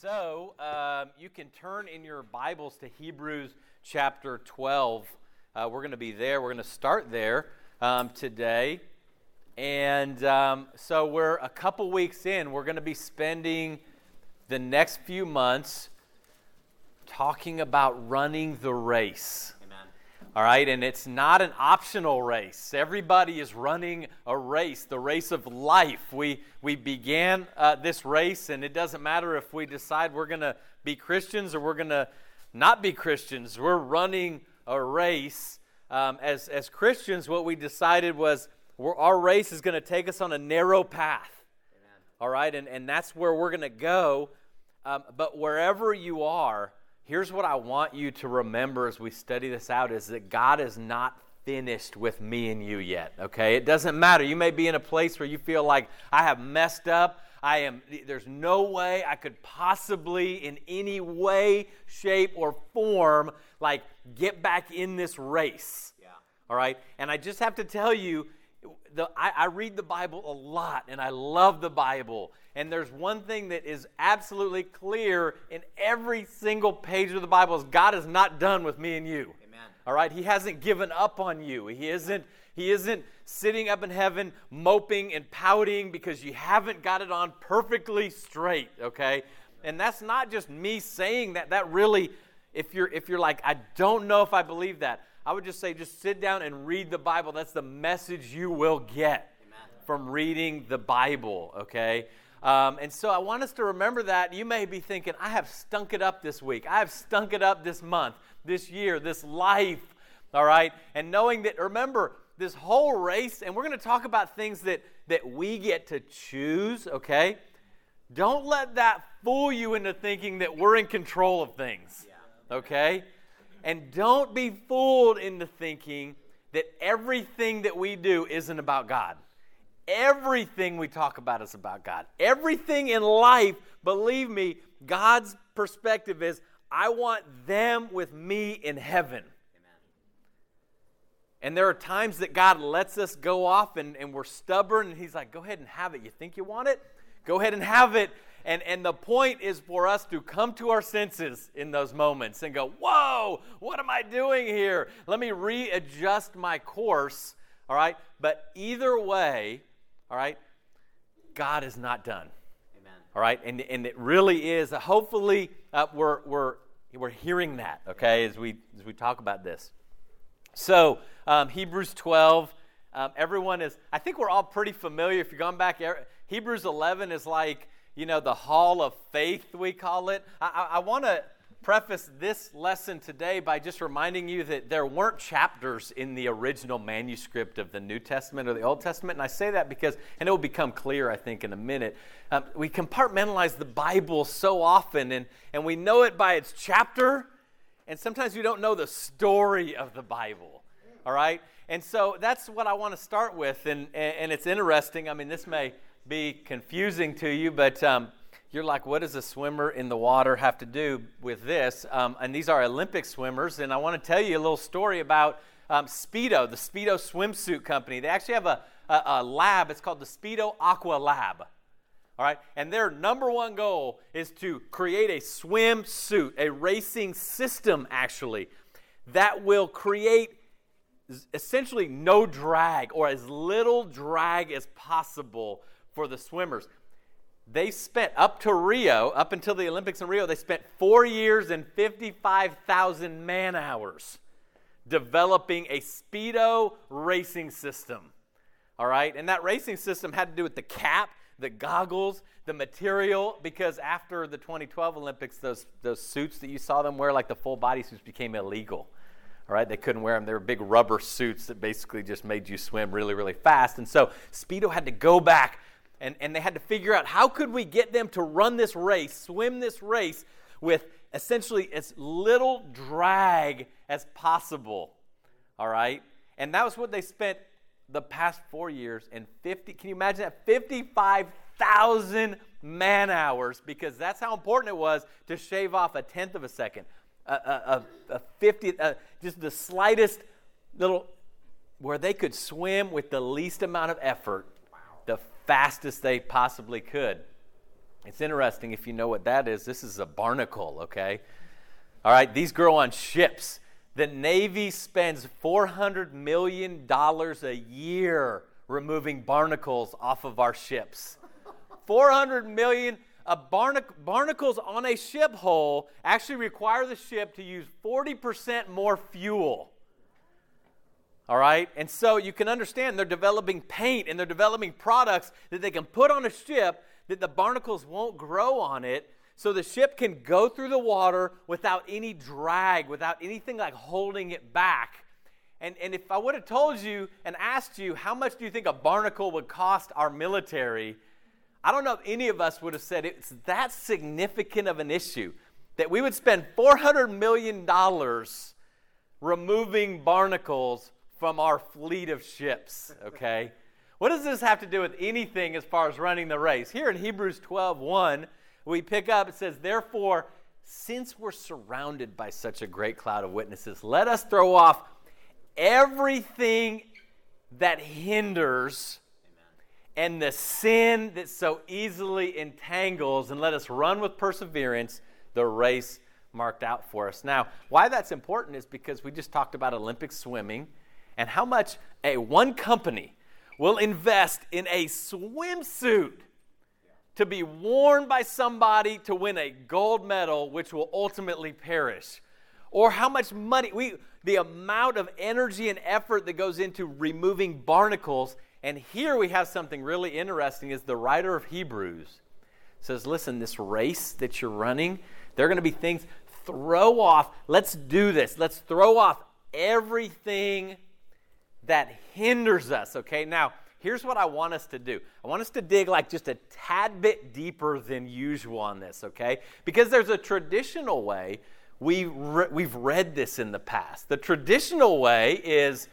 So um, you can turn in your Bibles to Hebrews chapter 12. Uh, we're going to be there. We're going to start there um, today. And um, so we're a couple weeks in. We're going to be spending the next few months talking about running the race. All right, and it's not an optional race. Everybody is running a race, the race of life. We, we began uh, this race, and it doesn't matter if we decide we're going to be Christians or we're going to not be Christians. We're running a race. Um, as, as Christians, what we decided was our race is going to take us on a narrow path. Amen. All right, and, and that's where we're going to go. Um, but wherever you are, here's what I want you to remember as we study this out is that God is not finished with me and you yet, okay? It doesn't matter. You may be in a place where you feel like I have messed up. I am there's no way I could possibly in any way, shape or form like get back in this race. Yeah. All right? And I just have to tell you the, I, I read the Bible a lot and I love the Bible. And there's one thing that is absolutely clear in every single page of the Bible is God is not done with me and you. Amen. All right? He hasn't given up on you. He isn't he isn't sitting up in heaven moping and pouting because you haven't got it on perfectly straight, okay? And that's not just me saying that. That really if you're if you're like I don't know if I believe that. I would just say just sit down and read the Bible. That's the message you will get Amen. from reading the Bible, okay? Um, and so I want us to remember that. You may be thinking, I have stunk it up this week. I have stunk it up this month, this year, this life. All right? And knowing that, remember, this whole race, and we're going to talk about things that, that we get to choose, okay? Don't let that fool you into thinking that we're in control of things, okay? And don't be fooled into thinking that everything that we do isn't about God. Everything we talk about is about God. Everything in life, believe me, God's perspective is I want them with me in heaven. And there are times that God lets us go off and, and we're stubborn, and He's like, Go ahead and have it. You think you want it? Go ahead and have it. And, and the point is for us to come to our senses in those moments and go, Whoa, what am I doing here? Let me readjust my course. All right? But either way, all right? God is not done. Amen. All right? And, and it really is. Uh, hopefully, uh, we're, we're, we're hearing that, okay, as we, as we talk about this. So, um, Hebrews 12. Um, everyone is, I think we're all pretty familiar. If you're going back, Hebrews 11 is like, you know, the hall of faith, we call it. I, I, I want to preface this lesson today by just reminding you that there weren't chapters in the original manuscript of the New Testament or the Old Testament. And I say that because, and it will become clear, I think, in a minute. Um, we compartmentalize the Bible so often, and, and we know it by its chapter, and sometimes we don't know the story of the Bible. All right? And so that's what I want to start with. And, and it's interesting. I mean, this may be confusing to you, but. Um, you're like, what does a swimmer in the water have to do with this? Um, and these are Olympic swimmers. And I want to tell you a little story about um, Speedo, the Speedo swimsuit company. They actually have a, a, a lab. It's called the Speedo Aqua Lab. All right. And their number one goal is to create a swimsuit, a racing system, actually, that will create essentially no drag or as little drag as possible for the swimmers they spent up to Rio, up until the Olympics in Rio, they spent four years and 55,000 man hours developing a Speedo racing system. All right? And that racing system had to do with the cap, the goggles, the material, because after the 2012 Olympics, those, those suits that you saw them wear, like the full body suits, became illegal. All right, they couldn't wear them. They were big rubber suits that basically just made you swim really, really fast. And so Speedo had to go back and, and they had to figure out how could we get them to run this race, swim this race with essentially as little drag as possible. All right? And that was what they spent the past four years and 50, can you imagine that? 55,000 man hours because that's how important it was to shave off a tenth of a second, a, a, a, a 50, uh, just the slightest little, where they could swim with the least amount of effort fastest they possibly could. It's interesting if you know what that is. This is a barnacle, okay? All right, these grow on ships. The Navy spends $400 million a year removing barnacles off of our ships. 400 million a barnac- barnacles on a ship hull actually require the ship to use 40% more fuel. All right? And so you can understand they're developing paint and they're developing products that they can put on a ship that the barnacles won't grow on it so the ship can go through the water without any drag, without anything like holding it back. And, and if I would have told you and asked you, how much do you think a barnacle would cost our military? I don't know if any of us would have said it's that significant of an issue that we would spend $400 million removing barnacles from our fleet of ships, okay? what does this have to do with anything as far as running the race? Here in Hebrews 12 1, we pick up, it says, Therefore, since we're surrounded by such a great cloud of witnesses, let us throw off everything that hinders and the sin that so easily entangles, and let us run with perseverance the race marked out for us. Now, why that's important is because we just talked about Olympic swimming and how much a one company will invest in a swimsuit to be worn by somebody to win a gold medal which will ultimately perish. Or how much money we the amount of energy and effort that goes into removing barnacles. And here we have something really interesting is the writer of hebrews says listen this race that you're running there are going to be things throw off let's do this let's throw off everything that hinders us, okay? Now, here's what I want us to do I want us to dig like just a tad bit deeper than usual on this, okay? Because there's a traditional way. We re- we've read this in the past. The traditional way is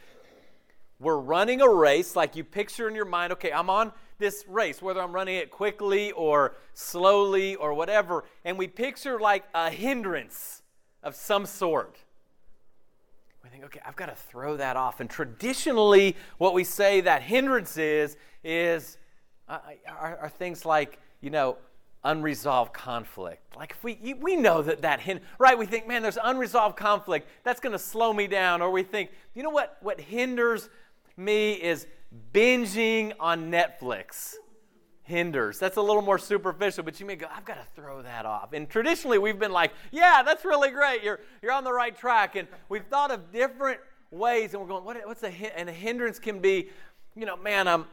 we're running a race like you picture in your mind, okay, I'm on this race, whether I'm running it quickly or slowly or whatever, and we picture like a hindrance of some sort we think, okay, I've got to throw that off. And traditionally, what we say that hindrance is, is uh, are, are, things like, you know, unresolved conflict. Like if we, we know that that, hin- right, we think, man, there's unresolved conflict. That's going to slow me down. Or we think, you know what, what hinders me is binging on Netflix hinders. That's a little more superficial, but you may go, I've got to throw that off. And traditionally, we've been like, yeah, that's really great. You're, you're on the right track. And we've thought of different ways, and we're going, what, what's a, and a hindrance can be, you know, man, I'm,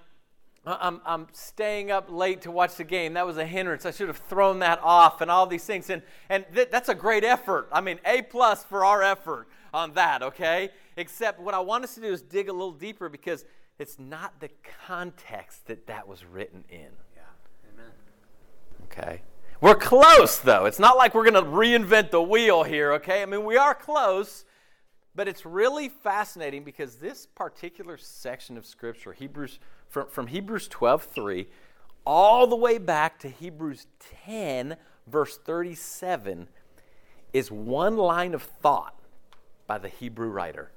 I'm, I'm staying up late to watch the game. That was a hindrance. I should have thrown that off and all these things. And, and th- that's a great effort. I mean, A plus for our effort on that, okay? Except what I want us to do is dig a little deeper because – it's not the context that that was written in. Yeah. Amen. Okay. We're close, though. It's not like we're going to reinvent the wheel here, okay? I mean, we are close, but it's really fascinating because this particular section of Scripture, Hebrews, from, from Hebrews 12 3, all the way back to Hebrews 10, verse 37, is one line of thought by the Hebrew writer.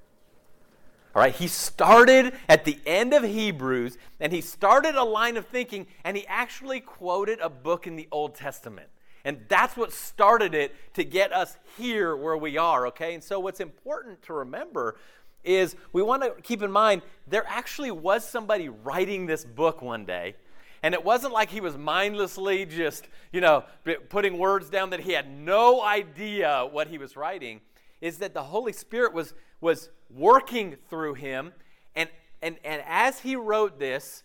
All right, he started at the end of Hebrews and he started a line of thinking and he actually quoted a book in the Old Testament. And that's what started it to get us here where we are, okay? And so what's important to remember is we want to keep in mind there actually was somebody writing this book one day. And it wasn't like he was mindlessly just, you know, putting words down that he had no idea what he was writing. Is that the Holy Spirit was was working through him. And, and, and as he wrote this,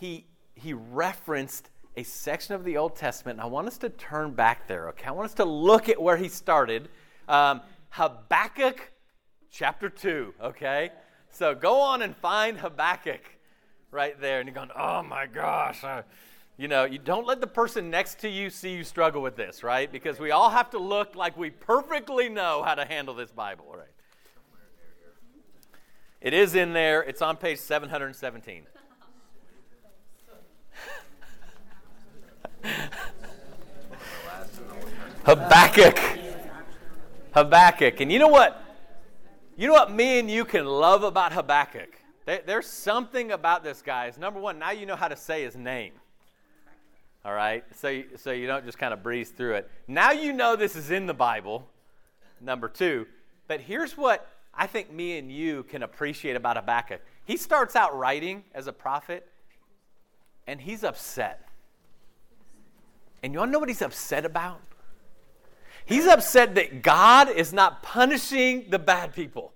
he, he referenced a section of the Old Testament. And I want us to turn back there, okay? I want us to look at where he started. Um, Habakkuk chapter 2, okay? So go on and find Habakkuk right there. And you're going, oh my gosh. I, you know, you don't let the person next to you see you struggle with this, right? Because we all have to look like we perfectly know how to handle this Bible, right? It is in there. It's on page 717. Habakkuk. Habakkuk. And you know what? You know what me and you can love about Habakkuk? There's something about this guy. Is number one, now you know how to say his name. All right? So, so you don't just kind of breeze through it. Now you know this is in the Bible, number two. But here's what I think me and you can appreciate about Habakkuk. He starts out writing as a prophet, and he's upset. And y'all know what he's upset about? He's upset that God is not punishing the bad people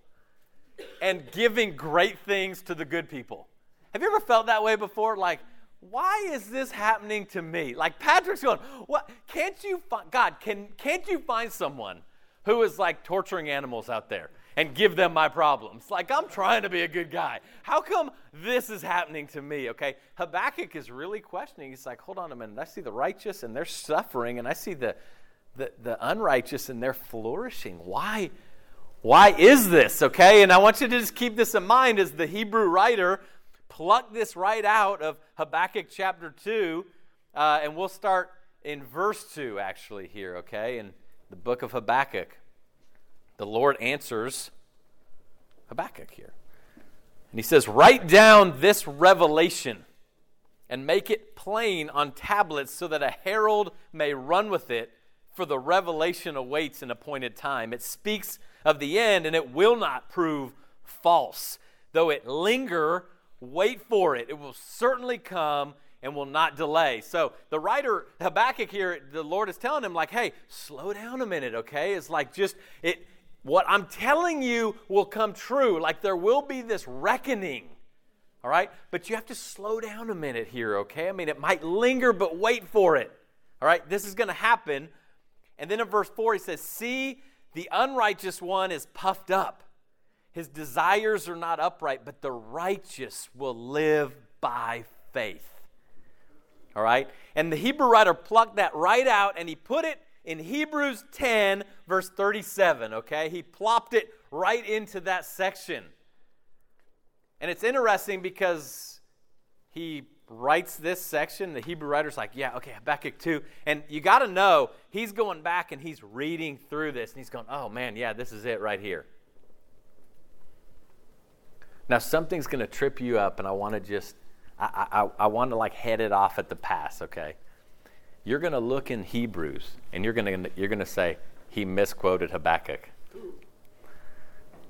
and giving great things to the good people. Have you ever felt that way before? Like, why is this happening to me? Like Patrick's going, what? Can't you find God? Can can't you find someone who is like torturing animals out there and give them my problems? Like I'm trying to be a good guy. How come this is happening to me? Okay, Habakkuk is really questioning. He's like, hold on a minute. I see the righteous and they're suffering, and I see the the, the unrighteous and they're flourishing. Why? Why is this? Okay, and I want you to just keep this in mind as the Hebrew writer pluck this right out of Habakkuk chapter 2, uh, and we'll start in verse 2 actually here, okay? In the book of Habakkuk, the Lord answers Habakkuk here. And he says, Write down this revelation and make it plain on tablets so that a herald may run with it, for the revelation awaits an appointed time. It speaks of the end, and it will not prove false. Though it linger Wait for it. It will certainly come and will not delay. So the writer Habakkuk here, the Lord is telling him, like, hey, slow down a minute, okay? It's like just it what I'm telling you will come true. Like there will be this reckoning. All right? But you have to slow down a minute here, okay? I mean, it might linger, but wait for it. All right? This is going to happen. And then in verse 4, he says, See, the unrighteous one is puffed up his desires are not upright, but the righteous will live by faith. All right? And the Hebrew writer plucked that right out and he put it in Hebrews 10, verse 37. Okay? He plopped it right into that section. And it's interesting because he writes this section. The Hebrew writer's like, yeah, okay, Habakkuk 2. And you got to know, he's going back and he's reading through this and he's going, oh man, yeah, this is it right here. Now, something's going to trip you up, and I want to just, I, I, I want to like head it off at the pass, okay? You're going to look in Hebrews, and you're going to, you're going to say, he misquoted Habakkuk.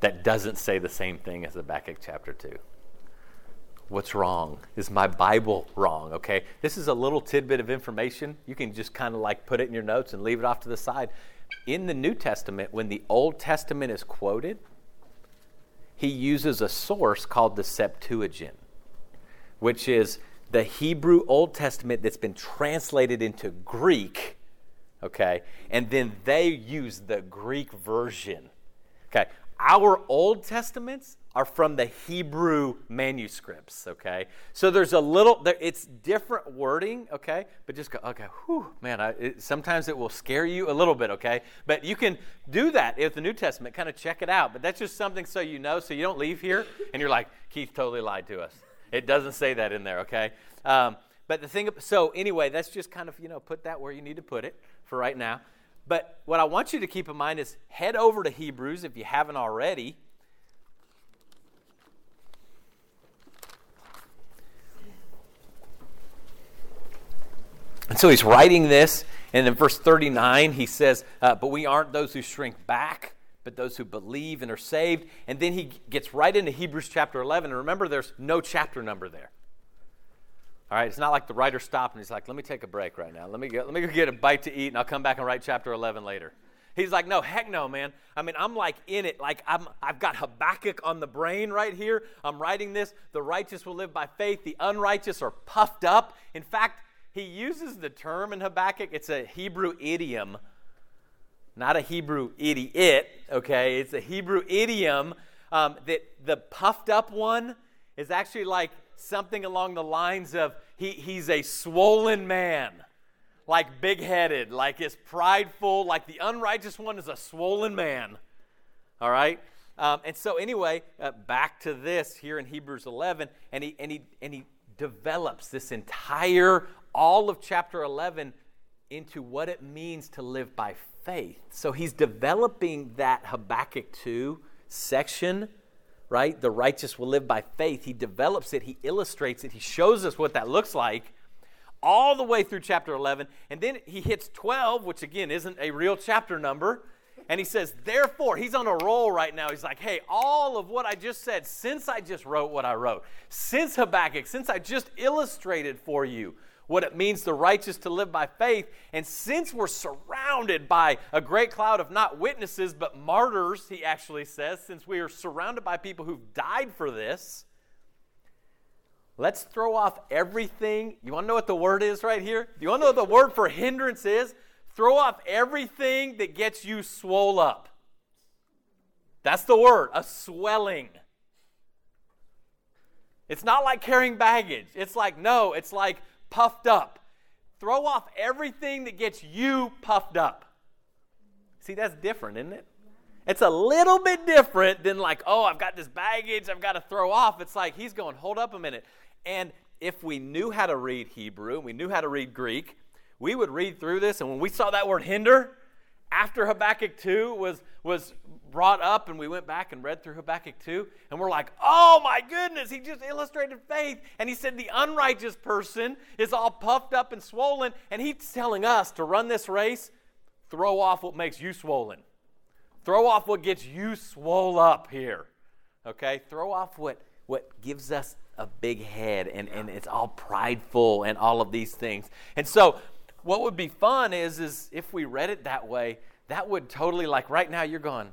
That doesn't say the same thing as Habakkuk chapter 2. What's wrong? Is my Bible wrong? Okay? This is a little tidbit of information. You can just kind of like put it in your notes and leave it off to the side. In the New Testament, when the Old Testament is quoted, he uses a source called the Septuagint, which is the Hebrew Old Testament that's been translated into Greek, okay? And then they use the Greek version. Okay, our Old Testaments are from the Hebrew manuscripts, okay? So there's a little, there, it's different wording, okay? But just go, okay, whew, man, I, it, sometimes it will scare you a little bit, okay? But you can do that with the New Testament, kind of check it out. But that's just something so you know, so you don't leave here and you're like, Keith totally lied to us. It doesn't say that in there, okay? Um, but the thing, so anyway, that's just kind of, you know, put that where you need to put it for right now. But what I want you to keep in mind is head over to Hebrews if you haven't already And so he's writing this, and in verse 39, he says, uh, But we aren't those who shrink back, but those who believe and are saved. And then he gets right into Hebrews chapter 11. And remember, there's no chapter number there. All right, it's not like the writer stopped and he's like, Let me take a break right now. Let me, get, let me go get a bite to eat, and I'll come back and write chapter 11 later. He's like, no, heck no, man. I mean, I'm like in it. Like I'm, I've got Habakkuk on the brain right here. I'm writing this. The righteous will live by faith. The unrighteous are puffed up. In fact, he uses the term in Habakkuk, it's a Hebrew idiom, not a Hebrew idiot, okay? It's a Hebrew idiom um, that the puffed up one is actually like something along the lines of he, he's a swollen man, like big headed, like is prideful, like the unrighteous one is a swollen man, all right? Um, and so, anyway, uh, back to this here in Hebrews 11, and he, and he, and he develops this entire all of chapter 11 into what it means to live by faith. So he's developing that Habakkuk 2 section, right? The righteous will live by faith. He develops it, he illustrates it, he shows us what that looks like, all the way through chapter 11. And then he hits 12, which again isn't a real chapter number. And he says, therefore, he's on a roll right now. He's like, hey, all of what I just said, since I just wrote what I wrote, since Habakkuk, since I just illustrated for you what it means the righteous to live by faith, and since we're surrounded by a great cloud of not witnesses, but martyrs, he actually says, since we are surrounded by people who've died for this, let's throw off everything. You want to know what the word is right here? You want to know what the word for hindrance is? Throw off everything that gets you swole up. That's the word, a swelling. It's not like carrying baggage. It's like, no, it's like puffed up. Throw off everything that gets you puffed up. See, that's different, isn't it? It's a little bit different than like, oh, I've got this baggage I've got to throw off. It's like he's going, hold up a minute. And if we knew how to read Hebrew, we knew how to read Greek, we would read through this, and when we saw that word hinder, after Habakkuk 2 was, was brought up, and we went back and read through Habakkuk 2, and we're like, oh my goodness, he just illustrated faith. And he said the unrighteous person is all puffed up and swollen, and he's telling us to run this race, throw off what makes you swollen. Throw off what gets you swole up here. Okay? Throw off what, what gives us a big head and, and it's all prideful and all of these things. And so what would be fun is is if we read it that way, that would totally like right now you're going,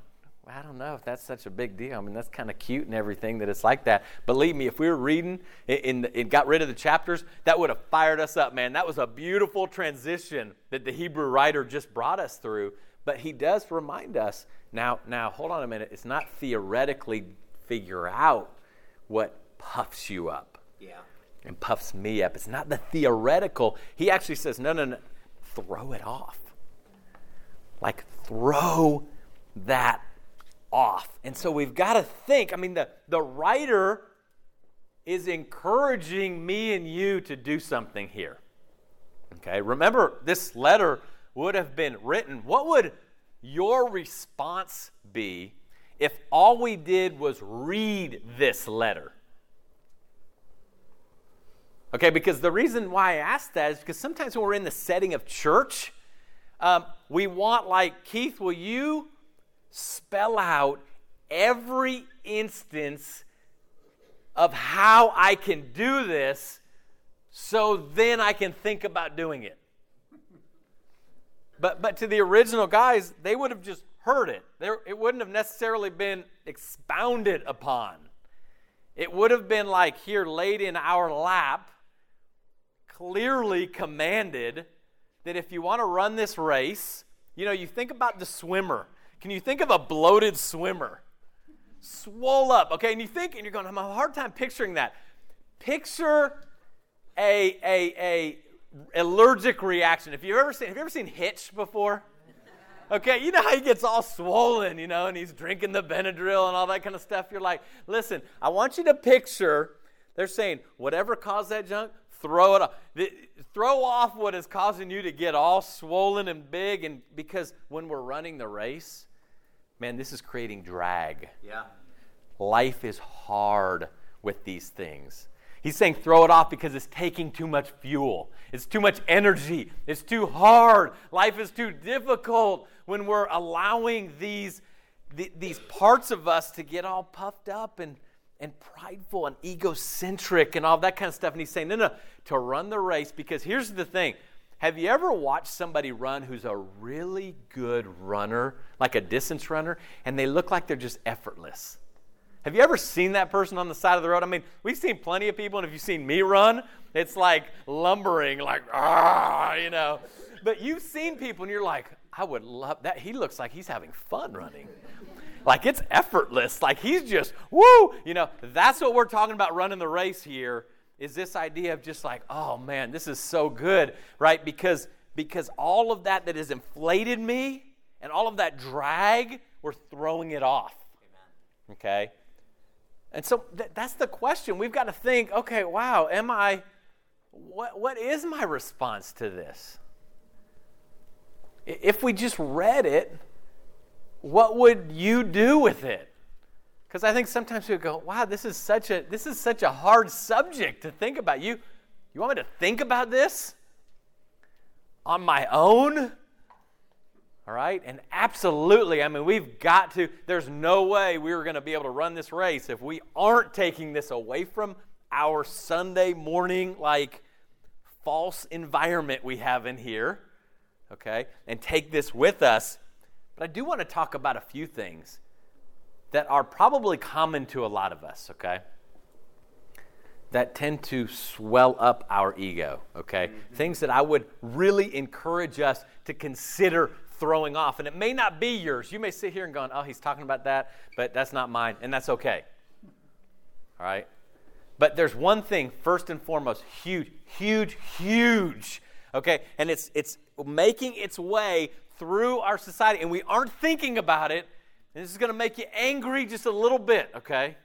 I don't know if that's such a big deal. I mean, that's kind of cute and everything that it's like that. Believe me, if we were reading and got rid of the chapters, that would have fired us up, man. That was a beautiful transition that the Hebrew writer just brought us through. But he does remind us now. Now, hold on a minute. It's not theoretically figure out what puffs you up. Yeah and puffs me up. It's not the theoretical. He actually says, no, no, no, throw it off. Like, throw that off. And so we've got to think. I mean, the, the writer is encouraging me and you to do something here. Okay, remember, this letter would have been written. What would your response be if all we did was read this letter? Okay, because the reason why I ask that is because sometimes when we're in the setting of church, um, we want, like, Keith, will you spell out every instance of how I can do this so then I can think about doing it? But, but to the original guys, they would have just heard it. There, it wouldn't have necessarily been expounded upon. It would have been like here laid in our lap clearly commanded that if you want to run this race, you know, you think about the swimmer. Can you think of a bloated swimmer? Swole up, okay? And you think, and you're going, I'm a hard time picturing that. Picture a, a, a allergic reaction. If you've ever seen, have you ever seen Hitch before? Okay, you know how he gets all swollen, you know, and he's drinking the Benadryl and all that kind of stuff. You're like, listen, I want you to picture, they're saying, whatever caused that junk, throw it off. Throw off what is causing you to get all swollen and big. And because when we're running the race, man, this is creating drag. Yeah. Life is hard with these things. He's saying throw it off because it's taking too much fuel. It's too much energy. It's too hard. Life is too difficult when we're allowing these, these parts of us to get all puffed up and and prideful and egocentric and all that kind of stuff. And he's saying, no, no, to run the race, because here's the thing. Have you ever watched somebody run who's a really good runner, like a distance runner, and they look like they're just effortless? Have you ever seen that person on the side of the road? I mean, we've seen plenty of people, and if you've seen me run, it's like lumbering, like, ah, you know. But you've seen people, and you're like, I would love that. He looks like he's having fun running. Like it's effortless. Like he's just, woo! You know, that's what we're talking about running the race here is this idea of just like, oh man, this is so good, right? Because because all of that that has inflated me and all of that drag, we're throwing it off. Amen. Okay? And so th- that's the question. We've got to think, okay, wow, am I what what is my response to this? If we just read it, what would you do with it? Because I think sometimes we go, wow, this is such a this is such a hard subject to think about. You you want me to think about this? on my own? All right? And absolutely, I mean, we've got to, there's no way we are going to be able to run this race if we aren't taking this away from our Sunday morning, like, false environment we have in here, okay? And take this with us. But I do want to talk about a few things that are probably common to a lot of us, okay? That tend to swell up our ego, okay? Mm-hmm. Things that I would really encourage us to consider throwing off. And it may not be yours. You may sit here and going, oh, he's talking about that, but that's not mine. And that's okay. All right? But there's one thing, first and foremost, huge, huge, huge. Okay? And it's, it's making its way through our society, and we aren't thinking about it. And this is going to make you angry just a little bit, okay?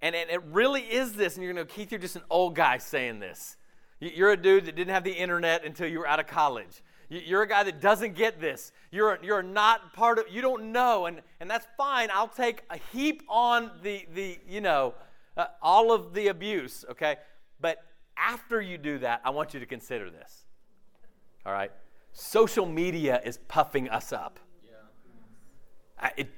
And, and it really is this, and you're going to, Keith, you're just an old guy saying this. You're a dude that didn't have the internet until you were out of college. You're a guy that doesn't get this. You're, you're not part of, you don't know, and, and that's fine. I'll take a heap on the, the you know, uh, all of the abuse, okay? But after you do that, I want you to consider this. All right? Social media is puffing us up. I, it,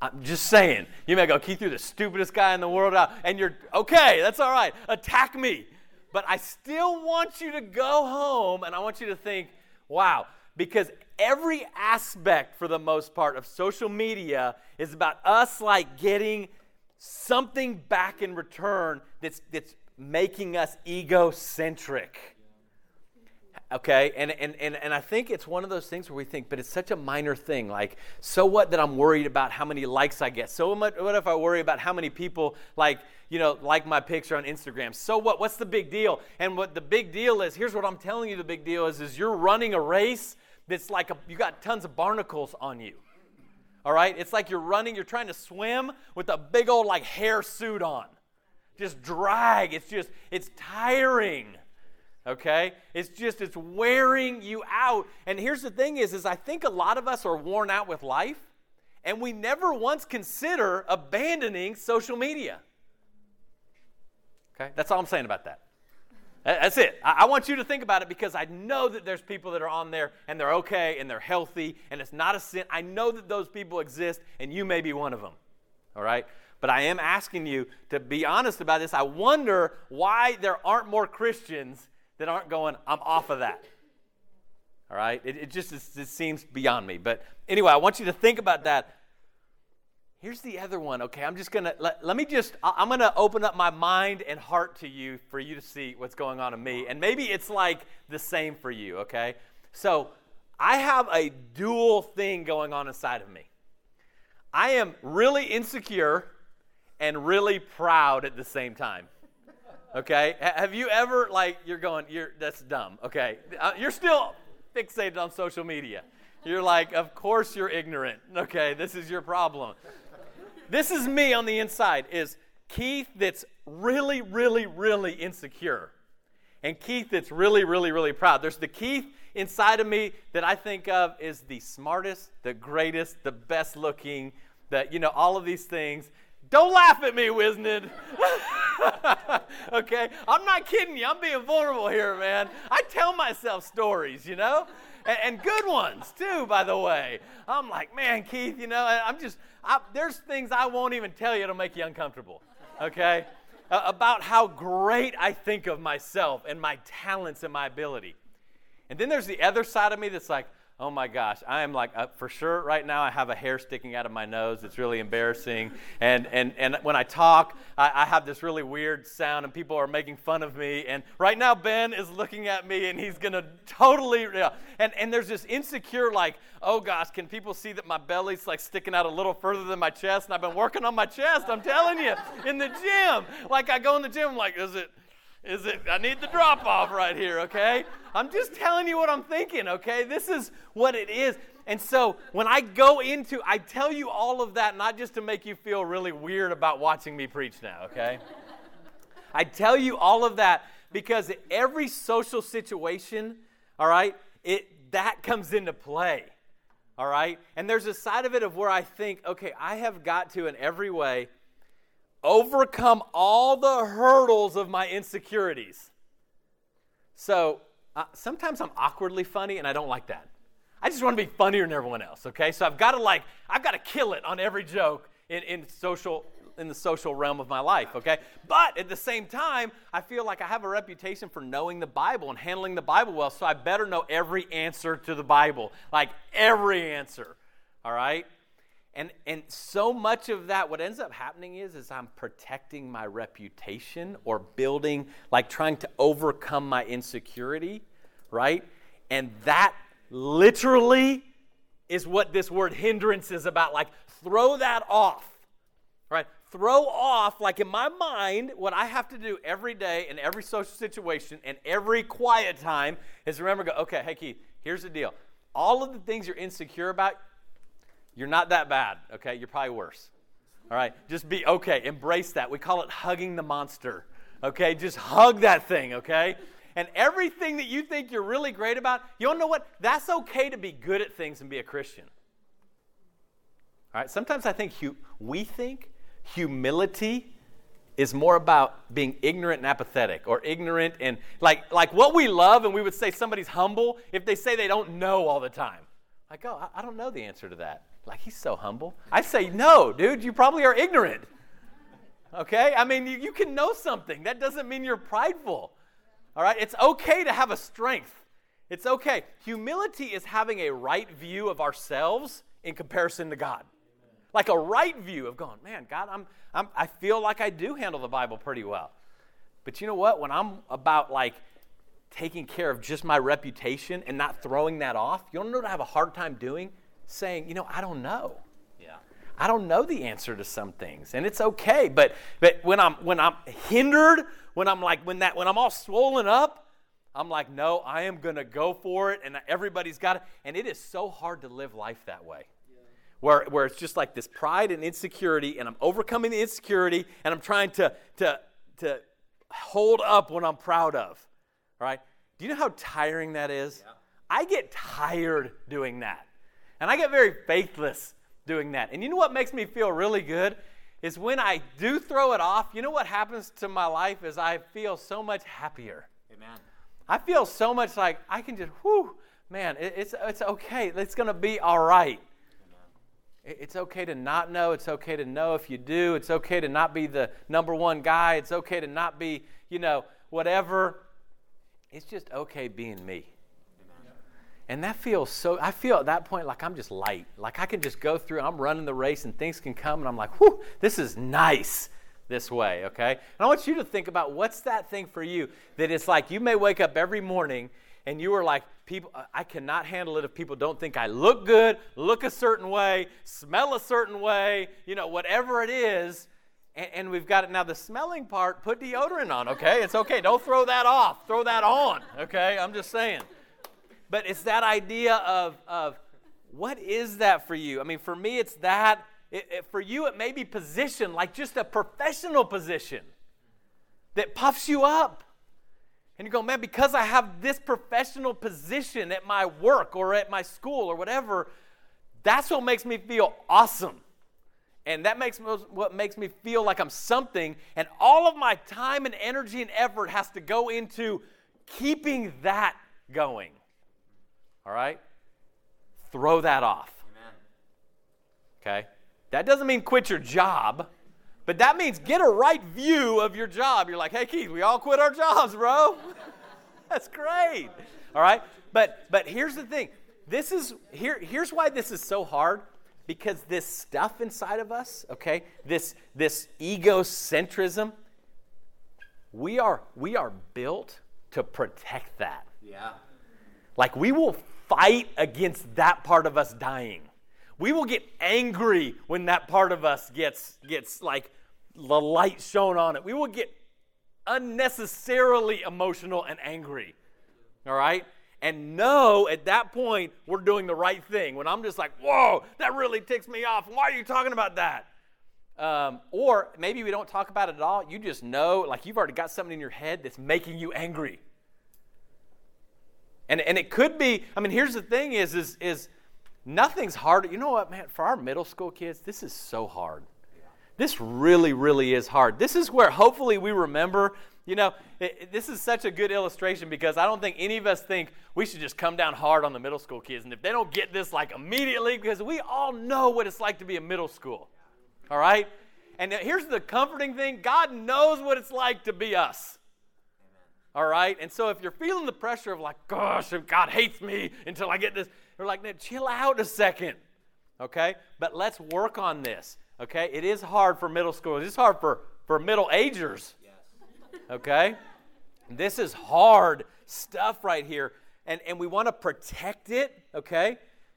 I'm just saying. You may go, Keith, you're the stupidest guy in the world, uh, and you're okay, that's all right. Attack me. But I still want you to go home and I want you to think, Wow. Because every aspect, for the most part, of social media is about us like getting something back in return that's, that's making us egocentric okay? And, and, and, and i think it's one of those things where we think but it's such a minor thing. Like so what that i'm worried about how many likes i get? So what, if i worry about how many people like you know like my picture on instagram? So what? What's the big deal? And what the big deal is here's what i'm telling you the big deal is is you're running a race that's like a, you got tons of barnacles on you. All right? It's like you're running you're trying to swim with a big old like hair suit on. Just drag. It's just it's tiring okay? It's just it's wearing you out. And here's the thing is is i think a lot of us are worn out with life and we never once consider abandoning social media. Okay? That's all i'm saying about that. That's it. I want you to think about it because i know that there's people that are on there and they're okay and they're healthy and it's not a sin. I know that those people exist and you may be one of them all right? But I am asking you to be honest about this. I wonder why there aren't more Christians that aren't going, I'm off of that. All right? It, it just it seems beyond me. But anyway, I want you to think about that. Here's the other one, okay? I'm just going to, let, let me just, I'm going to open up my mind and heart to you for you to see what's going on in me. And maybe it's like the same for you, okay? So I have a dual thing going on inside of me. I am really insecure and really proud at the same time. Okay? Have you ever, like, you're going, you're, that's dumb. Okay? Uh, you're still fixated on social media. You're like, of course you're ignorant. Okay? This is your problem. this is me on the inside, is Keith that's really, really, really insecure. And Keith that's really, really, really proud. There's the Keith inside of me that I think of is the smartest, the greatest, the best looking, that, you know, all of these things. Don't laugh at me, Wisnid. okay? I'm not kidding you. I'm being vulnerable here, man. I tell myself stories, you know? And, and good ones, too, by the way. I'm like, man, Keith, you know, I'm just, I, there's things I won't even tell you to make you uncomfortable, okay? uh, about how great I think of myself and my talents and my ability. And then there's the other side of me that's like, Oh my gosh, I am like, uh, for sure right now I have a hair sticking out of my nose. It's really embarrassing. And, and, and when I talk, I, I have this really weird sound and people are making fun of me. And right now Ben is looking at me and he's to totally, yeah. and, and there's this insecure like, oh gosh, can people see that my belly's like sticking out a little further than my chest? And I've been working on my chest, I'm telling you, in the gym. Like I go in the gym, I'm like, is it, is it i need the drop off right here okay? I'm just telling you what i'm thinking okay? This is what it is. And so when i go into i tell you all of that not just to make you feel really weird about watching me preach now okay? I tell you all of that because every social situation all right it that comes into play all right? And there's a side of it of where i think okay i have got to in every way overcome all the hurdles of my insecurities. So uh, sometimes I'm awkwardly funny, and I don't like that. I just want to be funnier than everyone else, okay? So I've got to like, I've got to kill it on every joke in, in social in the social realm of my life, okay? But at the same time, I feel like I have a reputation for knowing the Bible and handling the Bible well, so I better know every answer to the Bible, like every answer, all right? And, and so much of that, what ends up happening is, is I'm protecting my reputation or building, like trying to overcome my insecurity, right? And that literally is what this word hindrance is about. Like, throw that off, right? Throw off, like in my mind, what I have to do every day in every social situation and every quiet time is remember, go, okay, hey, Keith, here's the deal. All of the things you're insecure about, you're not that bad, okay? You're probably worse. All right? Just be okay. Embrace that. We call it hugging the monster, okay? Just hug that thing, okay? And everything that you think you're really great about, you don't know what? That's okay to be good at things and be a Christian. All right? Sometimes I think hu- we think humility is more about being ignorant and apathetic or ignorant and like like what we love and we would say somebody's humble if they say they don't know all the time like oh i, I don't know the answer to that like, he's so humble. I say, no, dude, you probably are ignorant. Okay? I mean, you, you can know something. That doesn't mean you're prideful. All right? It's okay to have a strength. It's okay. Humility is having a right view of ourselves in comparison to God. Like a right view of going, man, God, I'm, I'm, I feel like I do handle the Bible pretty well. But you know what? When I'm about like taking care of just my reputation and not throwing that off, you don't know what I have a hard time doing? Saying, you know, I don't know. Yeah. I don't know the answer to some things, and it's okay. But but when I'm when I'm hindered, when I'm like when that when I'm all swollen up, I'm like, no, I am gonna go for it, and everybody's got it. And it is so hard to live life that way. Where, where it's just like this pride and insecurity, and I'm overcoming the insecurity, and I'm trying to, to, to hold up what I'm proud of. All right? Do you know how tiring that is? Yeah. I get tired doing that. And I get very faithless doing that. And you know what makes me feel really good? Is when I do throw it off, you know what happens to my life is I feel so much happier. Amen. I feel so much like I can just, whoo, man, it's, it's okay. It's going to be all right. It's okay to not know. It's okay to know if you do. It's okay to not be the number one guy. It's okay to not be, you know, whatever. It's just okay being me. And that feels so, I feel at that point like I'm just light. Like I can just go through, I'm running the race and things can come and I'm like, whew, this is nice this way, okay? And I want you to think about what's that thing for you that it's like you may wake up every morning and you are like, people, I cannot handle it if people don't think I look good, look a certain way, smell a certain way, you know, whatever it is. And, and we've got it now. The smelling part, put deodorant on, okay? It's okay. Don't throw that off. Throw that on, okay? I'm just saying. But it's that idea of, of what is that for you? I mean, for me, it's that. It, it, for you, it may be position, like just a professional position that puffs you up. And you go, man, because I have this professional position at my work or at my school or whatever, that's what makes me feel awesome. And that makes what makes me feel like I'm something. And all of my time and energy and effort has to go into keeping that going. All right? Throw that off. Amen. Okay? That doesn't mean quit your job, but that means get a right view of your job. You're like, hey, Keith, we all quit our jobs, bro. That's great. All right? But but here's the thing. This is here here's why this is so hard because this stuff inside of us, okay? This this egocentrism we are we are built to protect that. Yeah. Like we will fight against that part of us dying. We will get angry when that part of us gets, gets like the light shown on it. We will get unnecessarily emotional and angry. All right? And know at that point we're doing the right thing. When I'm just like, whoa, that really ticks me off. Why are you talking about that? Um, or maybe we don't talk about it at all. You just know, like you've already got something in your head that's making you angry. And, and it could be, I mean, here's the thing is, is, is nothing's hard. You know what, man, for our middle school kids, this is so hard. This really, really is hard. This is where hopefully we remember you know, it, this is such a good illustration because I don't think any of us think we should just come down hard on the middle school kids. And if they don't get this like immediately, because we all know what it's like to be in middle school. All right? And here's the comforting thing God knows what it's like to be us. All right? And so if you're feeling the pressure of like, gosh, God hates me until I get this, you're like, chill out a second. Okay? But let's work on this. Okay? It is hard for middle schoolers. It's hard for, for middle agers. Yes. Okay? This is hard stuff right here. And, and we want to protect it, okay?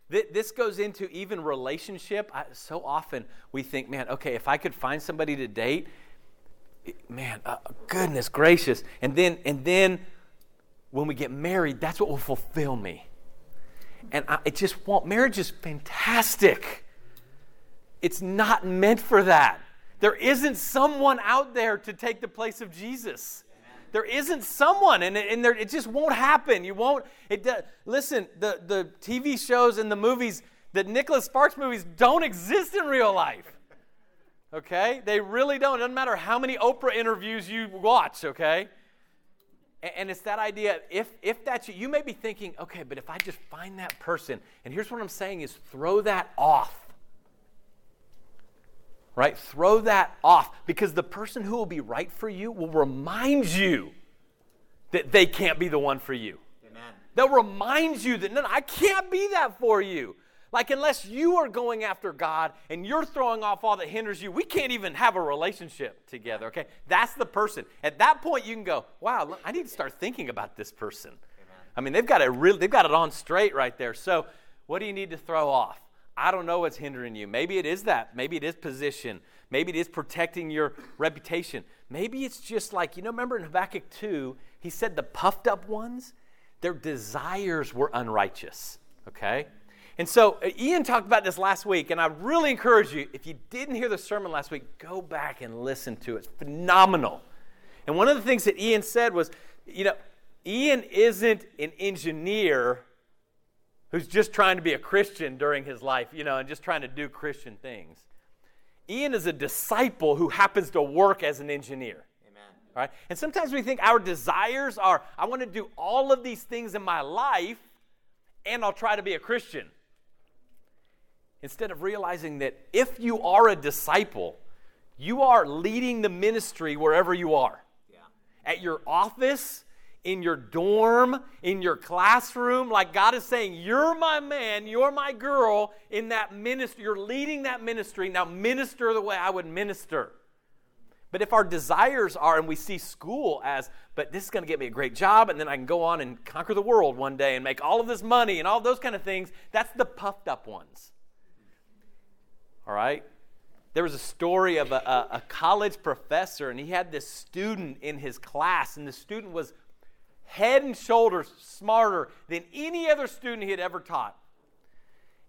This goes into even relationship. I, so often we think, man, okay, if I could find somebody to date, man, uh, goodness gracious. And then, and then when we get married, that's what will fulfill me. And I, it just won't. Marriage is fantastic. It's not meant for that. There isn't someone out there to take the place of Jesus. There isn't someone, and, and there, it just won't happen. You won't. It does. Listen, the, the TV shows and the movies, the Nicholas Sparks movies, don't exist in real life. Okay? They really don't. It doesn't matter how many Oprah interviews you watch, okay? And, it's that idea, if, if that's you, you may be thinking, okay, but if I just find that person, and here's what I'm saying is throw that off right? Throw that off because the person who will be right for you will remind you that they can't be the one for you. Amen. They'll remind you that, no, no, I can't be that for you. Like, unless you are going after God and you're throwing off all that hinders you, we can't even have a relationship together, okay? That's the person. At that point, you can go, wow, I need to start thinking about this person. Amen. I mean, they've got it really, they've got it on straight right there. So, what do you need to throw off? I don't know what's hindering you. Maybe it is that. Maybe it is position. Maybe it is protecting your reputation. Maybe it's just like, you know, remember in Habakkuk 2, he said the puffed up ones, their desires were unrighteous. Okay? And so uh, Ian talked about this last week, and I really encourage you, if you didn't hear the sermon last week, go back and listen to it. It's phenomenal. And one of the things that Ian said was, you know, Ian isn't an engineer who's just trying to be a Christian during his life, you know, and just trying to do Christian things. Ian is a disciple who happens to work as an engineer. Amen. Right? And sometimes we think our desires are I want to do all of these things in my life and I'll try to be a Christian. Instead of realizing that if you are a disciple, you are leading the ministry wherever you are. Yeah. At your office, in your dorm, in your classroom. Like God is saying, You're my man, you're my girl in that ministry. You're leading that ministry. Now minister the way I would minister. But if our desires are, and we see school as, but this is going to get me a great job, and then I can go on and conquer the world one day and make all of this money and all those kind of things, that's the puffed up ones. All right? There was a story of a, a, a college professor, and he had this student in his class, and the student was head and shoulders smarter than any other student he had ever taught.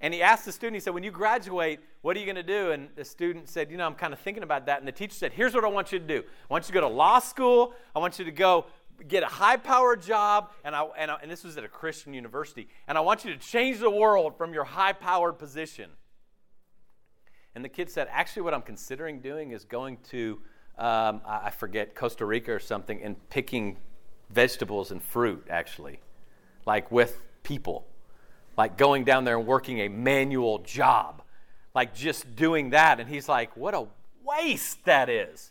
And he asked the student, he said, When you graduate, what are you going to do? And the student said, You know, I'm kind of thinking about that. And the teacher said, Here's what I want you to do I want you to go to law school, I want you to go get a high powered job, and, I, and, I, and this was at a Christian university, and I want you to change the world from your high powered position. And the kid said, Actually, what I'm considering doing is going to, um, I forget, Costa Rica or something, and picking vegetables and fruit, actually, like with people, like going down there and working a manual job, like just doing that. And he's like, what a waste that is.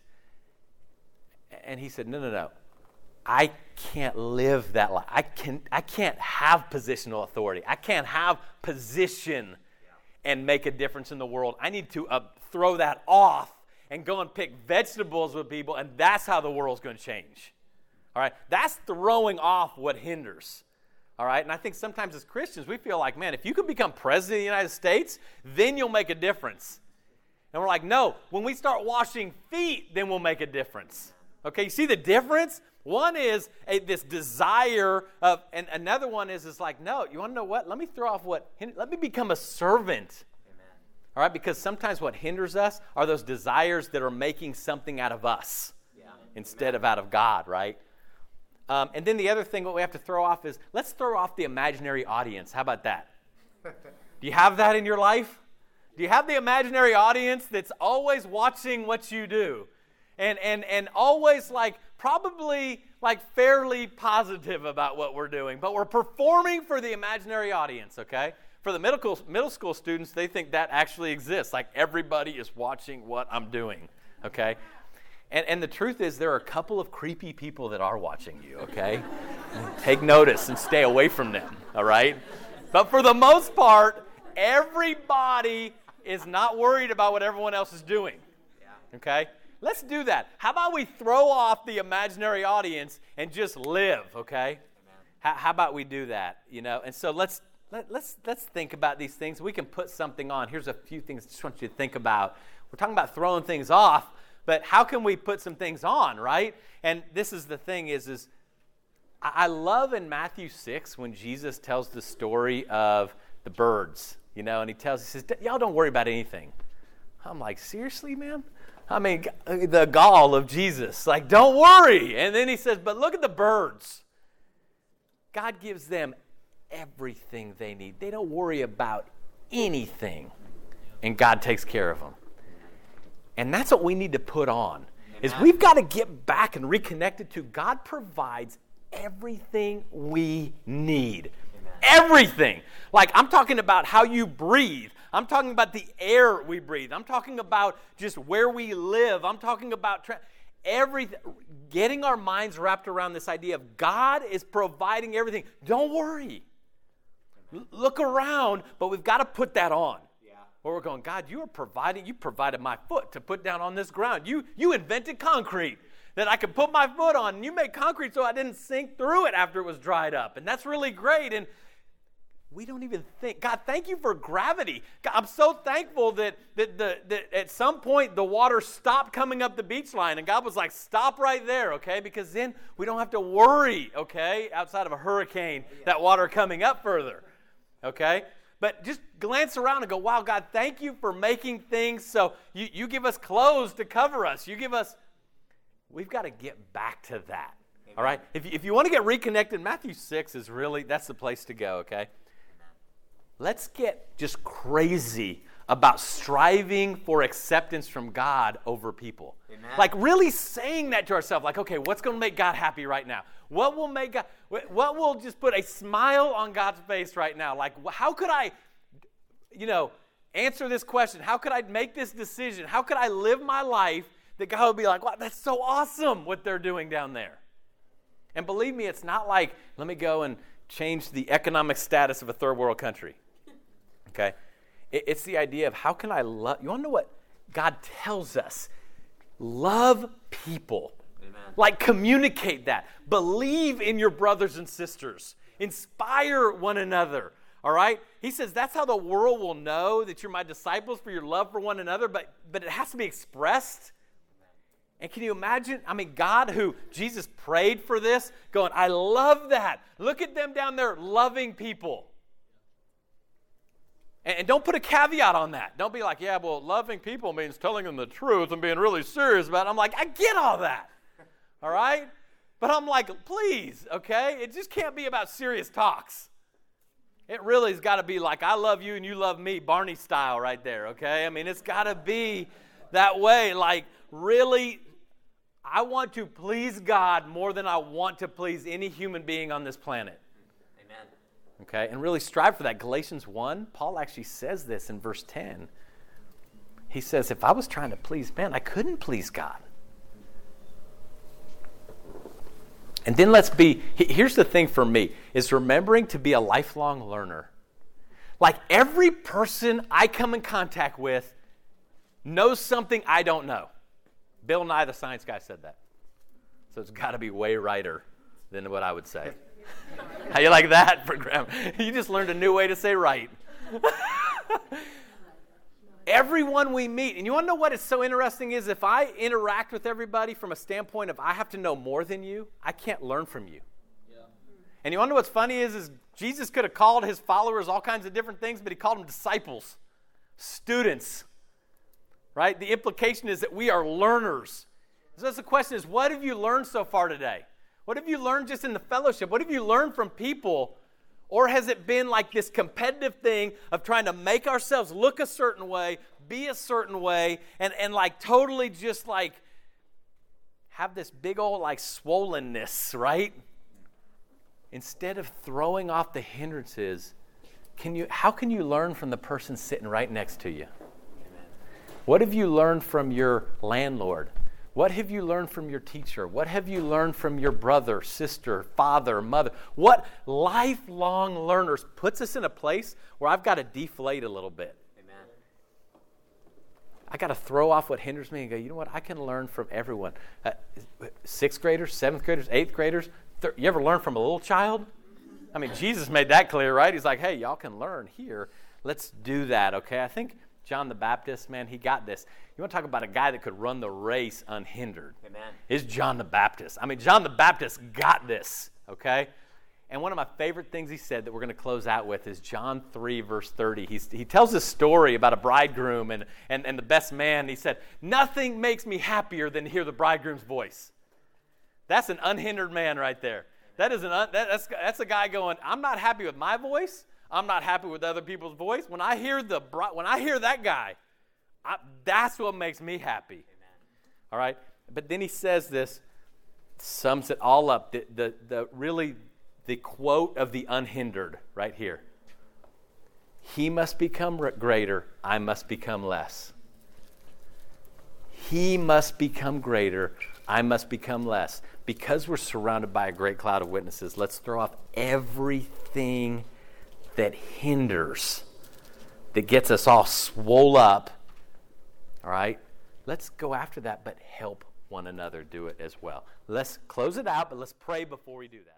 And he said, no, no, no. I can't live that life. I, can, I can't have positional authority. I can't have position and make a difference in the world. I need to uh, throw that off and go and pick vegetables with people, and that's how the world's going to change. All right, that's throwing off what hinders. All right, and I think sometimes as Christians, we feel like, man, if you can become president of the United States, then you'll make a difference. And we're like, no, when we start washing feet, then we'll make a difference. Okay, you see the difference? One is a, this desire of, and another one is, is like, no, you want to know what? Let me throw off what, let me become a servant. Amen. All right, because sometimes what hinders us are those desires that are making something out of us yeah. instead of out of God, right? Um, and then the other thing, what we have to throw off is let's throw off the imaginary audience. How about that? Do you have that in your life? Do you have the imaginary audience that's always watching what you do? And, and, and always like probably like fairly positive about what we're doing, but we're performing for the imaginary audience, okay? For the middle, middle school students, they think that actually exists. Like everybody is watching what I'm doing, okay? And, and the truth is, there are a couple of creepy people that are watching you, okay? Take notice and stay away from them, all right? But for the most part, everybody is not worried about what everyone else is doing, okay? Let's do that. How about we throw off the imaginary audience and just live, okay? How, how, about we do that, you know? And so let's, let, let's, let's think about these things. We can put something on. Here's a few things I just want you to think about. We're talking about throwing things off, but how can we put some things on, right? And this is the thing is, is I love in Matthew 6 when Jesus tells the story of the birds, you know, and he tells, he says, y'all don't worry about anything. I'm like, seriously, man? I mean, the gall of Jesus. Like, don't worry. And then he says, but look at the birds. God gives them everything they need. They don't worry about anything. And God takes care of them. And that's what we need to put on. Is we've got to get back and reconnected to God provides everything we need. Everything. Like I'm talking about how you breathe. I'm talking about the air we breathe. I'm talking about just where we live. I'm talking about tra- everything. Getting our minds wrapped around this idea of God is providing everything. Don't worry. L- look around, but we've got to put that on. Yeah. Where we're going, God, you are providing, you provided my foot to put down on this ground. You, you invented concrete that I could put my foot on, and you made concrete so I didn't sink through it after it was dried up. And that's really great. And we don't even think god thank you for gravity. God, i'm so thankful that, that, the, that at some point the water stopped coming up the beach line and god was like stop right there okay? Because then we don't have to worry okay outside of a hurricane oh, that water coming up further okay? But just glance around and go wow god thank you for making things so you, you give us clothes to cover us. You give us we've got to get back to that all right? If you, if you want to get reconnected matthew 6 is really that's the place to go okay let's get just crazy about striving for acceptance from God over people. Amen. Like really saying that to ourselves, like, okay, what's going to make God happy right now? What will make God, what will just put a smile on God's face right now? Like, how could I, you know, answer this question? How could I make this decision? How could I live my life that God would be like, wow, that's so awesome what they're doing down there? And believe me, it's not like, let me go and change the economic status of a third world country okay? It's the idea of how can I love? You want to know what God tells us? Love people. Amen. Like communicate that. Believe in your brothers and sisters. Inspire one another. All right? He says that's how the world will know that you're my disciples for your love for one another, but but it has to be expressed. And can you imagine? I mean, God, who Jesus prayed for this, going, I love that. Look at them down there loving people. And don't put a caveat on that. Don't be like, yeah, well, loving people means telling them the truth and being really serious about it. I'm like, I get all that. All right? But I'm like, please, okay? It just can't be about serious talks. It really has got to be like, I love you and you love me, Barney style right there, okay? I mean, it's got to be that way. Like, really, I want to please God more than I want to please any human being on this planet. Okay, and really strive for that. Galatians 1, Paul actually says this in verse 10. He says, If I was trying to please men, I couldn't please God. And then let's be, here's the thing for me, is remembering to be a lifelong learner. Like every person I come in contact with knows something I don't know. Bill Nye, the science guy, said that. So it's got to be way righter than what I would say. How you like that for grammar? You just learned a new way to say right. Everyone we meet, and you want to know what is so interesting is if I interact with everybody from a standpoint of I have to know more than you, I can't learn from you. Yeah. And you want to know what's funny is, is Jesus could have called his followers all kinds of different things, but he called them disciples, students. Right? The implication is that we are learners. So the question is, what have you learned so far today? What have you learned just in the fellowship? What have you learned from people? Or has it been like this competitive thing of trying to make ourselves look a certain way, be a certain way, and, and like totally just like have this big old like swollenness, right? Instead of throwing off the hindrances, can you, how can you learn from the person sitting right next to you? What have you learned from your landlord? What have you learned from your teacher? What have you learned from your brother, sister, father, mother? What lifelong learners puts us in a place where I've got to deflate a little bit. Amen. I got to throw off what hinders me and go, you know what? I can learn from everyone. Uh, sixth graders, seventh graders, eighth graders. Thir- you ever learn from a little child? I mean, Jesus made that clear, right? He's like, hey, y'all can learn here. Let's do that, okay? I think John the Baptist, man, he got this. You want to talk about a guy that could run the race unhindered? Amen. Is John the Baptist. I mean, John the Baptist got this, okay? And one of my favorite things he said that we're going to close out with is John 3, verse 30. He's, he tells this story about a bridegroom and, and, and the best man. He said, Nothing makes me happier than to hear the bridegroom's voice. That's an unhindered man right there. That is an un, that, that's, that's a guy going, I'm not happy with my voice. I'm not happy with other people's voice. When I hear the when I hear that guy, I, that's what makes me happy. Amen. All right. But then he says this, sums it all up. The, the, the really the quote of the unhindered right here. He must become greater. I must become less. He must become greater. I must become less. Because we're surrounded by a great cloud of witnesses, let's throw off everything that hinders, that gets us all swole up. All right? Let's go after that, but help one another do it as well. Let's close it out, but let's pray before we do that.